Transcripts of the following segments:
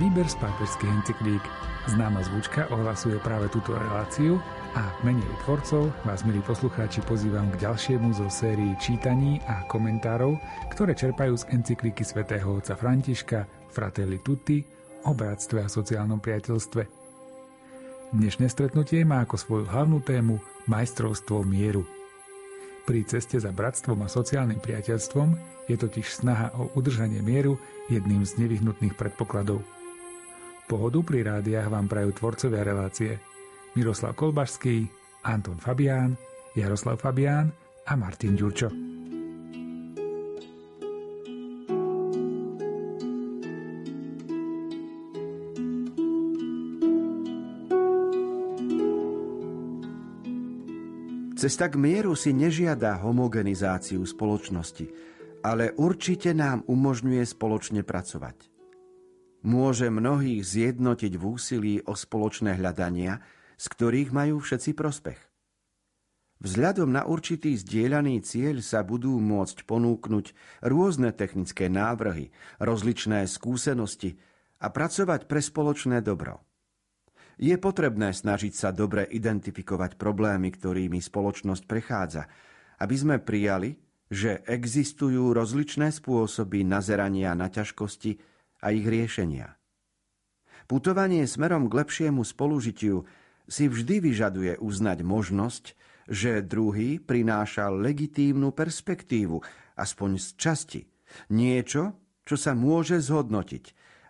Výber z pápežských encyklík. Známa zvučka ohlasuje práve túto reláciu a v tvorcov vás, milí poslucháči, pozývam k ďalšiemu zo sérii čítaní a komentárov, ktoré čerpajú z encyklíky svätého otca Františka Fratelli Tutti o bratstve a sociálnom priateľstve. Dnešné stretnutie má ako svoju hlavnú tému majstrovstvo mieru. Pri ceste za bratstvom a sociálnym priateľstvom je totiž snaha o udržanie mieru jedným z nevyhnutných predpokladov – Pohodu pri rádiách vám prajú tvorcovia relácie Miroslav Kolbašský, Anton Fabián, Jaroslav Fabián a Martin Ďurčo. Cesta k mieru si nežiada homogenizáciu spoločnosti, ale určite nám umožňuje spoločne pracovať môže mnohých zjednotiť v úsilí o spoločné hľadania, z ktorých majú všetci prospech. Vzhľadom na určitý zdieľaný cieľ sa budú môcť ponúknuť rôzne technické návrhy, rozličné skúsenosti a pracovať pre spoločné dobro. Je potrebné snažiť sa dobre identifikovať problémy, ktorými spoločnosť prechádza, aby sme prijali, že existujú rozličné spôsoby nazerania na ťažkosti a ich riešenia. Putovanie smerom k lepšiemu spolužitiu si vždy vyžaduje uznať možnosť, že druhý prináša legitímnu perspektívu, aspoň z časti. Niečo, čo sa môže zhodnotiť,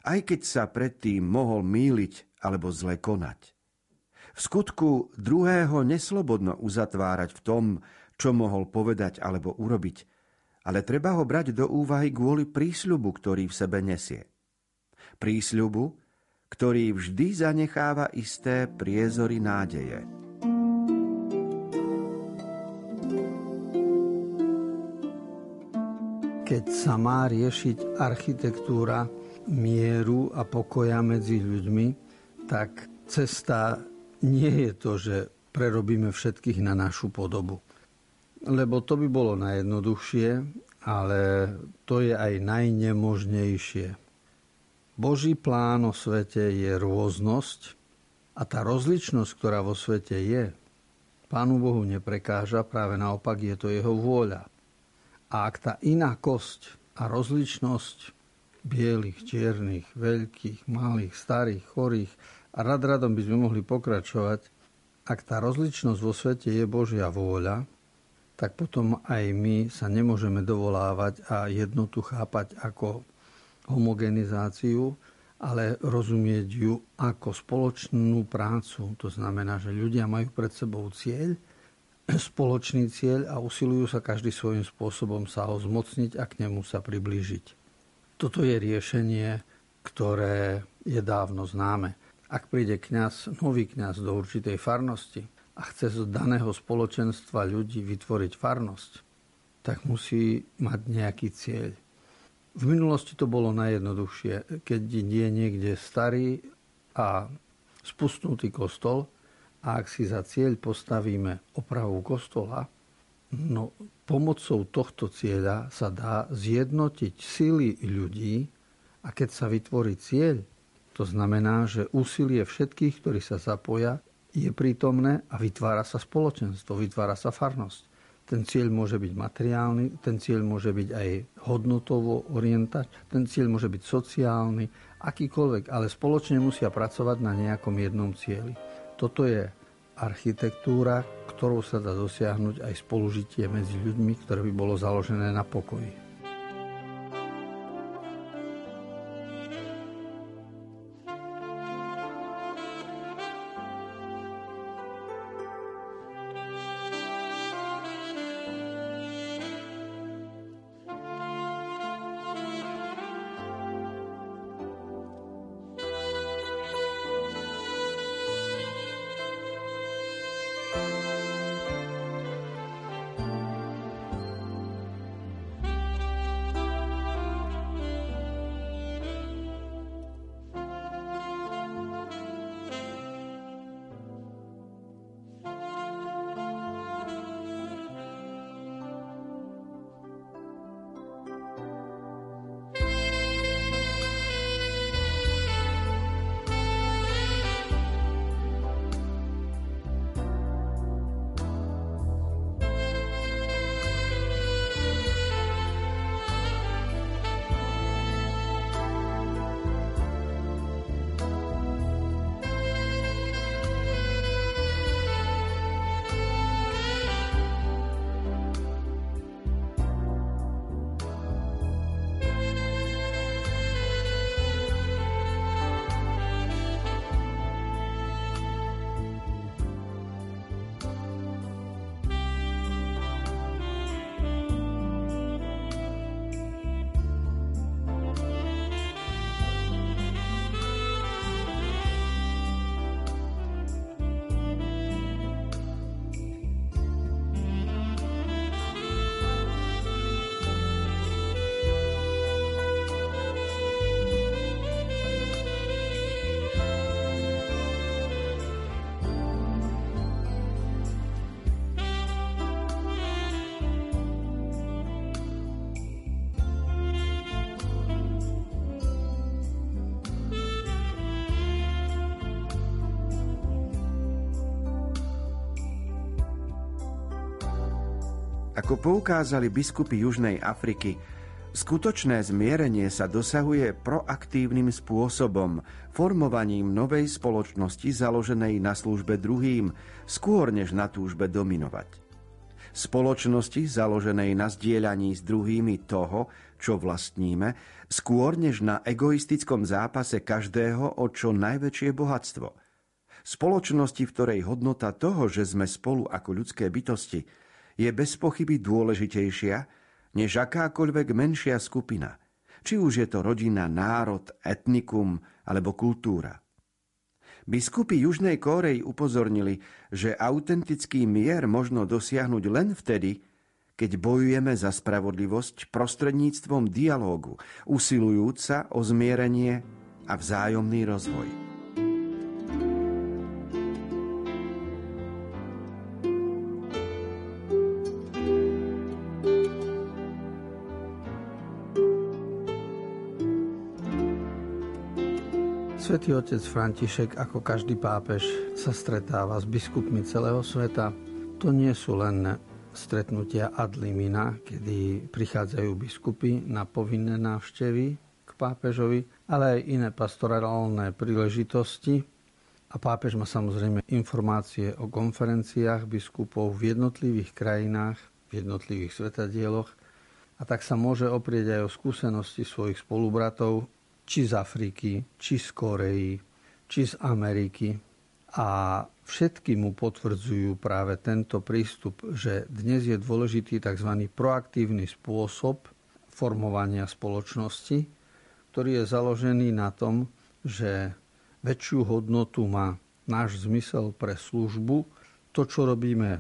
aj keď sa predtým mohol míliť alebo zle konať. V skutku druhého neslobodno uzatvárať v tom, čo mohol povedať alebo urobiť, ale treba ho brať do úvahy kvôli prísľubu, ktorý v sebe nesie prísľubu, ktorý vždy zanecháva isté priezory nádeje. Keď sa má riešiť architektúra mieru a pokoja medzi ľuďmi, tak cesta nie je to, že prerobíme všetkých na našu podobu. Lebo to by bolo najjednoduchšie, ale to je aj najnemožnejšie. Boží plán o svete je rôznosť a tá rozličnosť, ktorá vo svete je, Pánu Bohu neprekáža, práve naopak je to jeho vôľa. A ak tá inakosť a rozličnosť bielých, čiernych, veľkých, malých, starých, chorých a rad radom by sme mohli pokračovať, ak tá rozličnosť vo svete je Božia vôľa, tak potom aj my sa nemôžeme dovolávať a jednotu chápať ako homogenizáciu, ale rozumieť ju ako spoločnú prácu. To znamená, že ľudia majú pred sebou cieľ, spoločný cieľ a usilujú sa každý svojím spôsobom sa ho zmocniť a k nemu sa priblížiť. Toto je riešenie, ktoré je dávno známe. Ak príde kňaz, nový kňaz do určitej farnosti a chce z daného spoločenstva ľudí vytvoriť farnosť, tak musí mať nejaký cieľ. V minulosti to bolo najjednoduchšie. Keď je niekde starý a spustnutý kostol a ak si za cieľ postavíme opravu kostola, no pomocou tohto cieľa sa dá zjednotiť sily ľudí a keď sa vytvorí cieľ, to znamená, že úsilie všetkých, ktorí sa zapoja, je prítomné a vytvára sa spoločenstvo, vytvára sa farnosť. Ten cieľ môže byť materiálny, ten cieľ môže byť aj hodnotovo orientať, ten cieľ môže byť sociálny, akýkoľvek, ale spoločne musia pracovať na nejakom jednom cieli. Toto je architektúra, ktorou sa dá dosiahnuť aj spolužitie medzi ľuďmi, ktoré by bolo založené na pokoji. Ako poukázali biskupy Južnej Afriky, skutočné zmierenie sa dosahuje proaktívnym spôsobom, formovaním novej spoločnosti založenej na službe druhým, skôr než na túžbe dominovať. Spoločnosti založenej na zdieľaní s druhými toho, čo vlastníme, skôr než na egoistickom zápase každého o čo najväčšie bohatstvo. Spoločnosti, v ktorej hodnota toho, že sme spolu ako ľudské bytosti, je bez pochyby dôležitejšia než akákoľvek menšia skupina, či už je to rodina, národ, etnikum alebo kultúra. Biskupy Južnej Kórei upozornili, že autentický mier možno dosiahnuť len vtedy, keď bojujeme za spravodlivosť prostredníctvom dialógu, usilujúca o zmierenie a vzájomný rozvoj. Svetý otec František, ako každý pápež, sa stretáva s biskupmi celého sveta. To nie sú len stretnutia ad limina, kedy prichádzajú biskupy na povinné návštevy k pápežovi, ale aj iné pastorálne príležitosti. A pápež má samozrejme informácie o konferenciách biskupov v jednotlivých krajinách, v jednotlivých svetadieloch a tak sa môže oprieť aj o skúsenosti svojich spolubratov či z Afriky, či z Koreji, či z Ameriky. A všetky mu potvrdzujú práve tento prístup, že dnes je dôležitý tzv. proaktívny spôsob formovania spoločnosti, ktorý je založený na tom, že väčšiu hodnotu má náš zmysel pre službu, to, čo robíme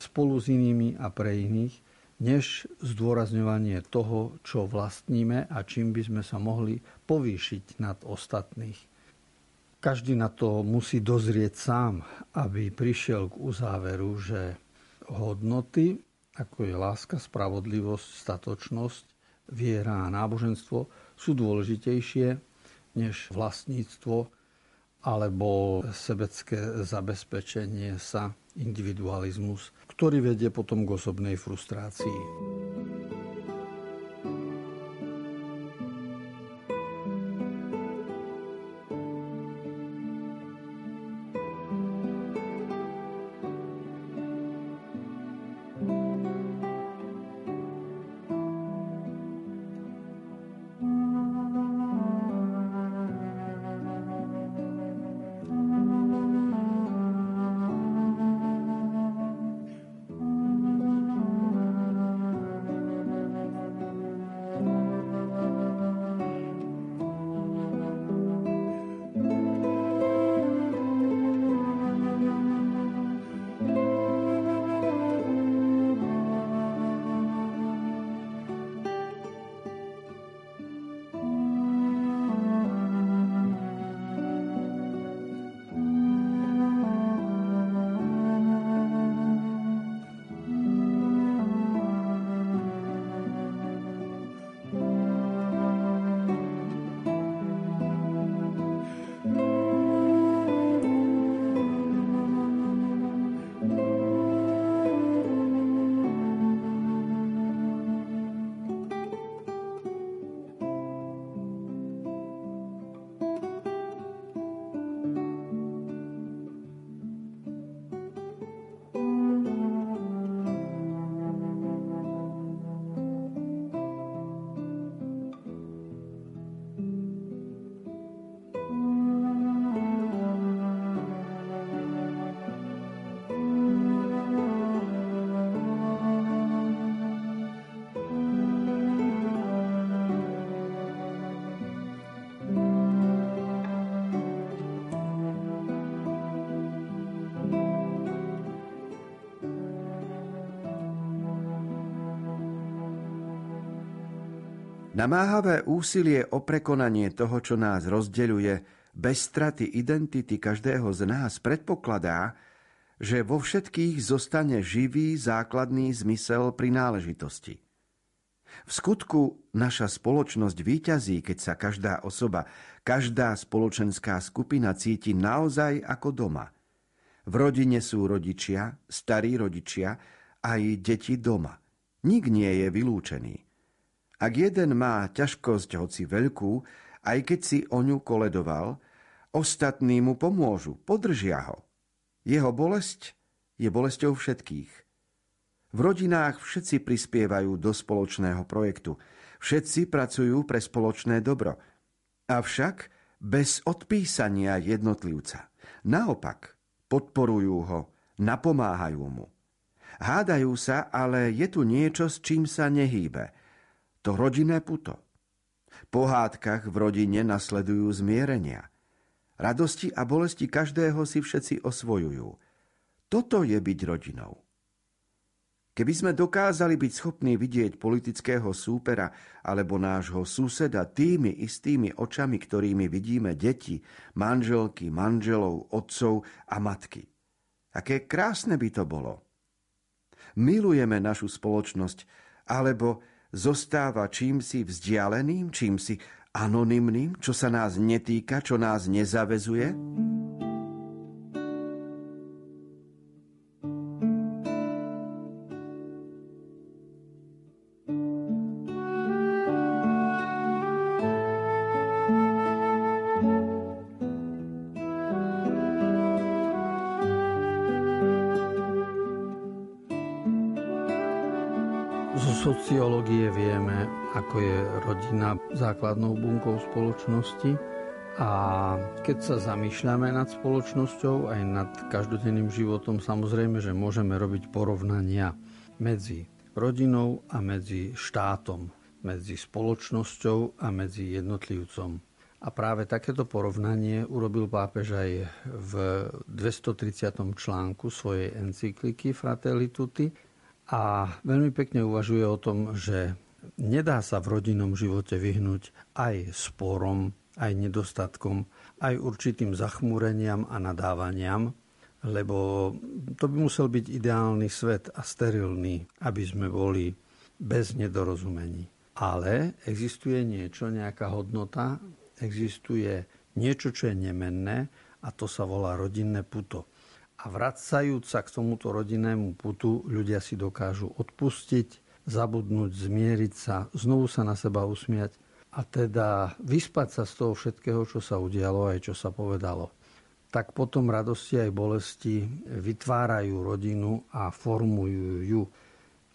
spolu s inými a pre iných, než zdôrazňovanie toho, čo vlastníme a čím by sme sa mohli povýšiť nad ostatných. Každý na to musí dozrieť sám, aby prišiel k uzáveru, že hodnoty, ako je láska, spravodlivosť, statočnosť, viera a náboženstvo, sú dôležitejšie než vlastníctvo alebo sebecké zabezpečenie sa, individualizmus, ktorý vedie potom k osobnej frustrácii. Namáhavé úsilie o prekonanie toho, čo nás rozdeľuje, bez straty identity každého z nás predpokladá, že vo všetkých zostane živý základný zmysel prináležitosti. V skutku naša spoločnosť výťazí, keď sa každá osoba, každá spoločenská skupina cíti naozaj ako doma. V rodine sú rodičia, starí rodičia, aj deti doma – Nik nie je vylúčený. Ak jeden má ťažkosť, hoci veľkú, aj keď si o ňu koledoval, ostatní mu pomôžu, podržia ho. Jeho bolesť je bolesťou všetkých. V rodinách všetci prispievajú do spoločného projektu. Všetci pracujú pre spoločné dobro. Avšak bez odpísania jednotlivca. Naopak, podporujú ho, napomáhajú mu. Hádajú sa, ale je tu niečo, s čím sa nehýbe. To rodinné puto. Po hádkach v rodine nasledujú zmierenia. Radosti a bolesti každého si všetci osvojujú. Toto je byť rodinou. Keby sme dokázali byť schopní vidieť politického súpera alebo nášho suseda tými istými očami, ktorými vidíme deti, manželky, manželov, otcov a matky. Aké krásne by to bolo. Milujeme našu spoločnosť, alebo zostáva čím si vzdialeným, čím si anonymným, čo sa nás netýka, čo nás nezavezuje? Ako je rodina základnou bunkou spoločnosti a keď sa zamýšľame nad spoločnosťou aj nad každodenným životom, samozrejme, že môžeme robiť porovnania medzi rodinou a medzi štátom, medzi spoločnosťou a medzi jednotlivcom. A práve takéto porovnanie urobil pápež aj v 230. článku svojej encykliky Fratelli Tutti, a veľmi pekne uvažuje o tom, že nedá sa v rodinnom živote vyhnúť aj sporom, aj nedostatkom, aj určitým zachmúreniam a nadávaniam, lebo to by musel byť ideálny svet a sterilný, aby sme boli bez nedorozumení. Ale existuje niečo, nejaká hodnota, existuje niečo, čo je nemenné a to sa volá rodinné puto. A vracajúc sa k tomuto rodinnému putu, ľudia si dokážu odpustiť, zabudnúť, zmieriť sa, znovu sa na seba usmiať a teda vyspať sa z toho všetkého, čo sa udialo aj čo sa povedalo. Tak potom radosti aj bolesti vytvárajú rodinu a formujú ju.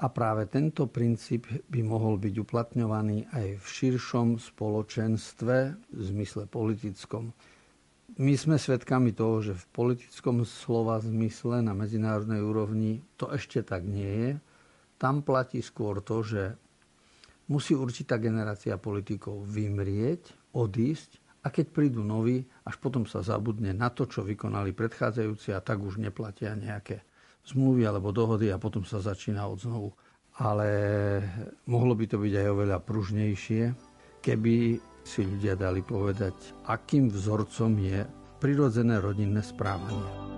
A práve tento princíp by mohol byť uplatňovaný aj v širšom spoločenstve, v zmysle politickom. My sme svedkami toho, že v politickom slova zmysle na medzinárodnej úrovni to ešte tak nie je. Tam platí skôr to, že musí určitá generácia politikov vymrieť, odísť a keď prídu noví, až potom sa zabudne na to, čo vykonali predchádzajúci a tak už neplatia nejaké zmluvy alebo dohody a potom sa začína od znovu. Ale mohlo by to byť aj oveľa pružnejšie, keby si ľudia dali povedať, akým vzorcom je prirodzené rodinné správanie.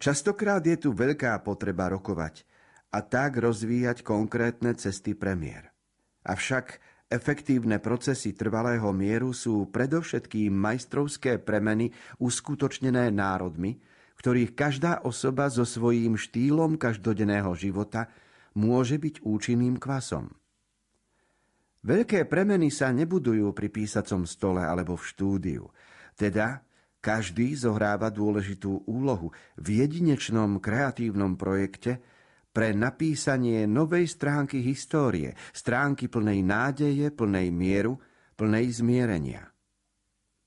Častokrát je tu veľká potreba rokovať a tak rozvíjať konkrétne cesty premiér. Avšak efektívne procesy trvalého mieru sú predovšetkým majstrovské premeny uskutočnené národmi, ktorých každá osoba so svojím štýlom každodenného života môže byť účinným kvasom. Veľké premeny sa nebudujú pri písacom stole alebo v štúdiu. Teda každý zohráva dôležitú úlohu v jedinečnom kreatívnom projekte pre napísanie novej stránky histórie, stránky plnej nádeje, plnej mieru, plnej zmierenia.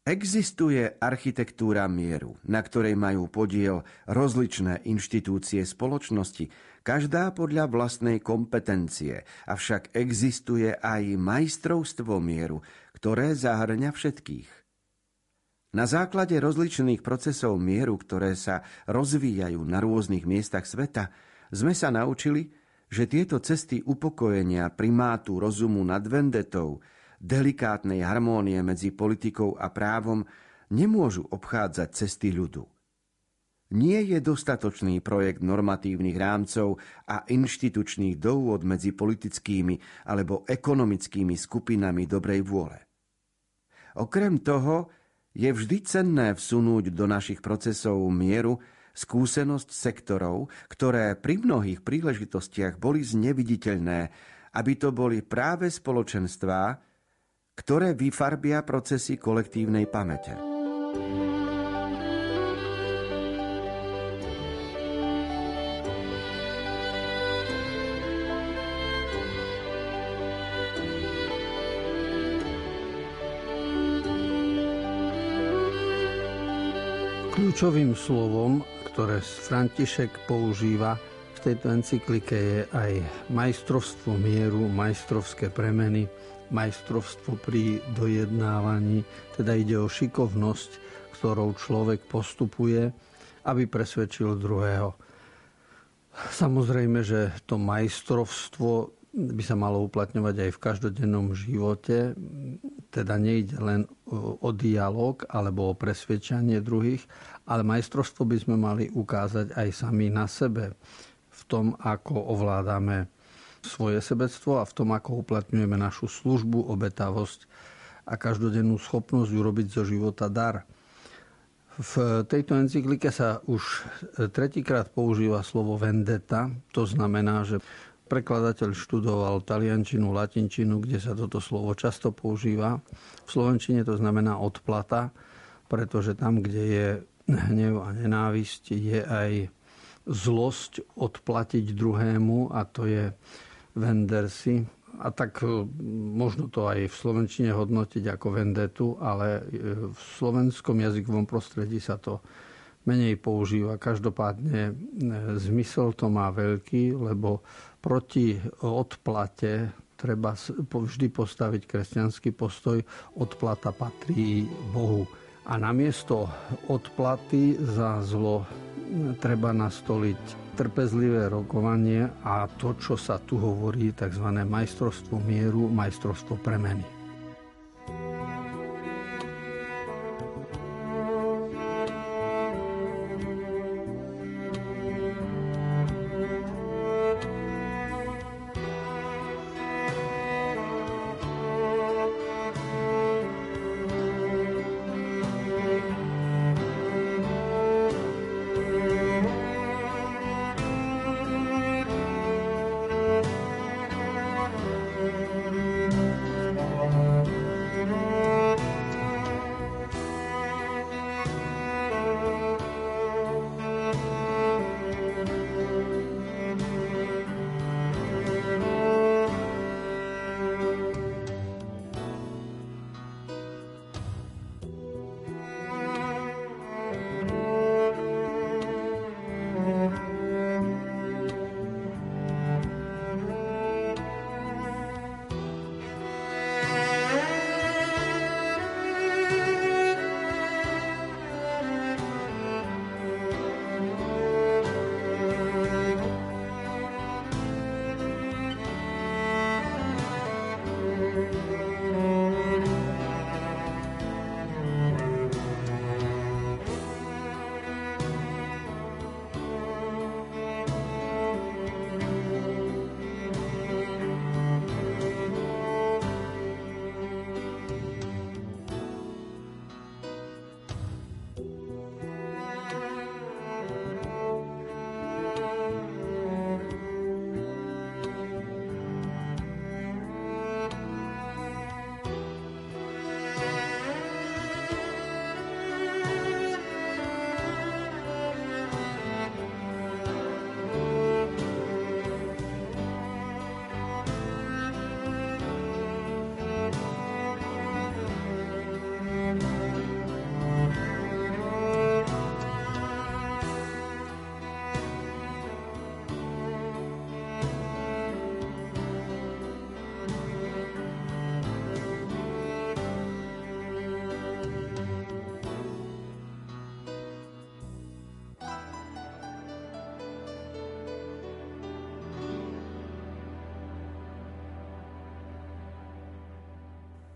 Existuje architektúra mieru, na ktorej majú podiel rozličné inštitúcie spoločnosti, každá podľa vlastnej kompetencie, avšak existuje aj majstrovstvo mieru, ktoré zahrňa všetkých. Na základe rozličných procesov mieru, ktoré sa rozvíjajú na rôznych miestach sveta, sme sa naučili, že tieto cesty upokojenia primátu rozumu nad vendetou, delikátnej harmónie medzi politikou a právom nemôžu obchádzať cesty ľudu. Nie je dostatočný projekt normatívnych rámcov a inštitučných dôvod medzi politickými alebo ekonomickými skupinami dobrej vôle. Okrem toho, je vždy cenné vsunúť do našich procesov mieru skúsenosť sektorov, ktoré pri mnohých príležitostiach boli zneviditeľné, aby to boli práve spoločenstvá, ktoré vyfarbia procesy kolektívnej pamäte. Kľúčovým slovom, ktoré František používa v tejto encyklike je aj majstrovstvo mieru, majstrovské premeny, majstrovstvo pri dojednávaní, teda ide o šikovnosť, ktorou človek postupuje, aby presvedčil druhého. Samozrejme, že to majstrovstvo by sa malo uplatňovať aj v každodennom živote. Teda nejde len o dialog alebo o presvedčanie druhých, ale majstrovstvo by sme mali ukázať aj sami na sebe v tom, ako ovládame svoje sebectvo a v tom, ako uplatňujeme našu službu, obetavosť a každodennú schopnosť urobiť zo života dar. V tejto encyklike sa už tretíkrát používa slovo vendetta. To znamená, že Prekladateľ študoval taliančinu, latinčinu, kde sa toto slovo často používa. V slovenčine to znamená odplata, pretože tam, kde je hnev a nenávisť, je aj zlosť odplatiť druhému a to je vendersi. A tak e, možno to aj v slovenčine hodnotiť ako vendetu, ale e, v slovenskom jazykovom prostredí sa to menej používa. Každopádne e, zmysel to má veľký, lebo proti odplate treba vždy postaviť kresťanský postoj. Odplata patrí Bohu. A namiesto odplaty za zlo treba nastoliť trpezlivé rokovanie a to, čo sa tu hovorí, tzv. majstrovstvo mieru, majstrovstvo premeny.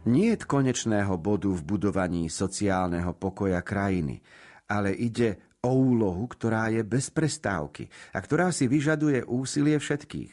Nie je konečného bodu v budovaní sociálneho pokoja krajiny, ale ide o úlohu, ktorá je bez prestávky a ktorá si vyžaduje úsilie všetkých.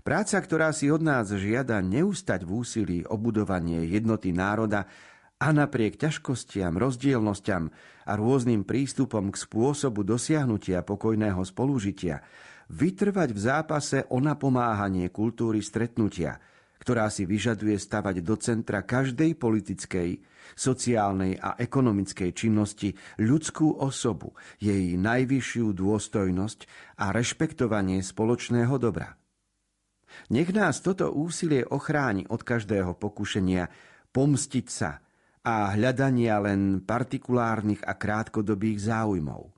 Práca, ktorá si od nás žiada neustať v úsilí o budovanie jednoty národa a napriek ťažkostiam, rozdielnostiam a rôznym prístupom k spôsobu dosiahnutia pokojného spolužitia, vytrvať v zápase o napomáhanie kultúry stretnutia – ktorá si vyžaduje stavať do centra každej politickej, sociálnej a ekonomickej činnosti ľudskú osobu, jej najvyššiu dôstojnosť a rešpektovanie spoločného dobra. Nech nás toto úsilie ochráni od každého pokušenia pomstiť sa a hľadania len partikulárnych a krátkodobých záujmov.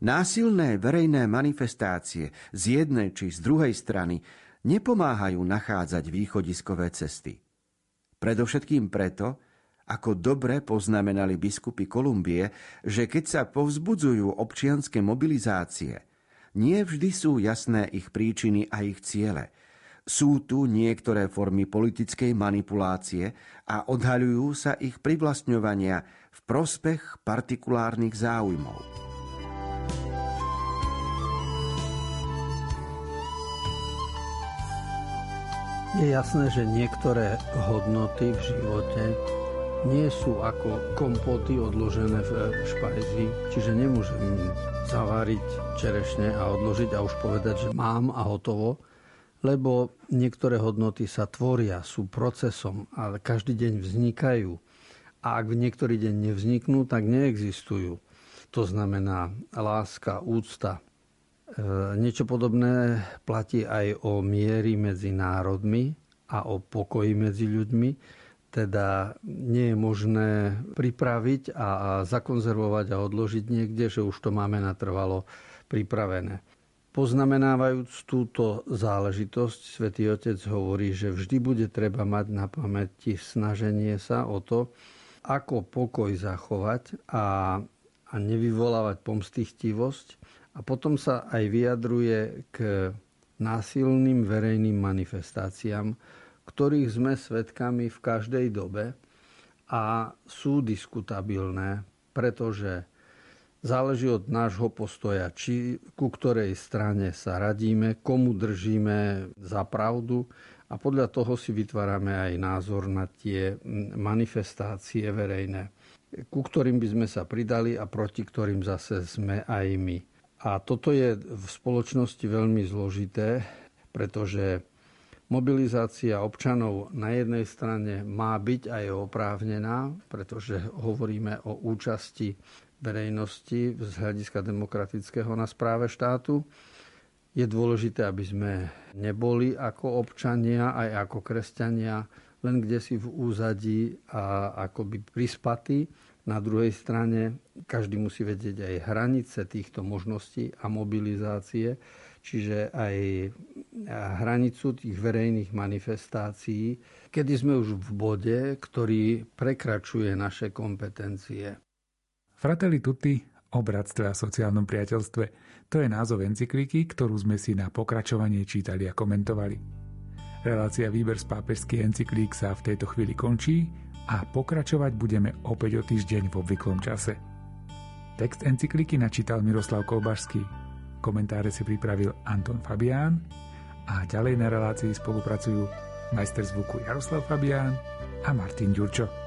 Násilné verejné manifestácie z jednej či z druhej strany nepomáhajú nachádzať východiskové cesty. Predovšetkým preto, ako dobre poznamenali biskupy Kolumbie, že keď sa povzbudzujú občianske mobilizácie, nie vždy sú jasné ich príčiny a ich ciele. Sú tu niektoré formy politickej manipulácie a odhaľujú sa ich privlastňovania v prospech partikulárnych záujmov. Je jasné, že niektoré hodnoty v živote nie sú ako kompoty odložené v špajzi, čiže nemôžem zavariť čerešne a odložiť a už povedať, že mám a hotovo, lebo niektoré hodnoty sa tvoria, sú procesom, ale každý deň vznikajú. A ak v niektorý deň nevzniknú, tak neexistujú. To znamená láska, úcta, niečo podobné platí aj o miery medzi národmi a o pokoji medzi ľuďmi. Teda nie je možné pripraviť a zakonzervovať a odložiť niekde, že už to máme natrvalo pripravené. Poznamenávajúc túto záležitosť, svätý Otec hovorí, že vždy bude treba mať na pamäti snaženie sa o to, ako pokoj zachovať a, a nevyvolávať pomstichtivosť, a potom sa aj vyjadruje k násilným verejným manifestáciám, ktorých sme svedkami v každej dobe a sú diskutabilné, pretože záleží od nášho postoja, či ku ktorej strane sa radíme, komu držíme za pravdu a podľa toho si vytvárame aj názor na tie manifestácie verejné, ku ktorým by sme sa pridali a proti ktorým zase sme aj my. A toto je v spoločnosti veľmi zložité, pretože mobilizácia občanov na jednej strane má byť aj oprávnená, pretože hovoríme o účasti verejnosti z hľadiska demokratického na správe štátu. Je dôležité, aby sme neboli ako občania, aj ako kresťania, len kde si v úzadí a akoby prispatí na druhej strane každý musí vedieť aj hranice týchto možností a mobilizácie, čiže aj hranicu tých verejných manifestácií, kedy sme už v bode, ktorý prekračuje naše kompetencie. Fratelli tutti o bratstve a sociálnom priateľstve. To je názov encykliky, ktorú sme si na pokračovanie čítali a komentovali. Relácia Výber z pápežských encyklík sa v tejto chvíli končí a pokračovať budeme opäť o týždeň v obvyklom čase. Text encykliky načítal Miroslav Kolbašský, komentáre si pripravil Anton Fabián a ďalej na relácii spolupracujú majster zvuku Jaroslav Fabián a Martin Ďurčo.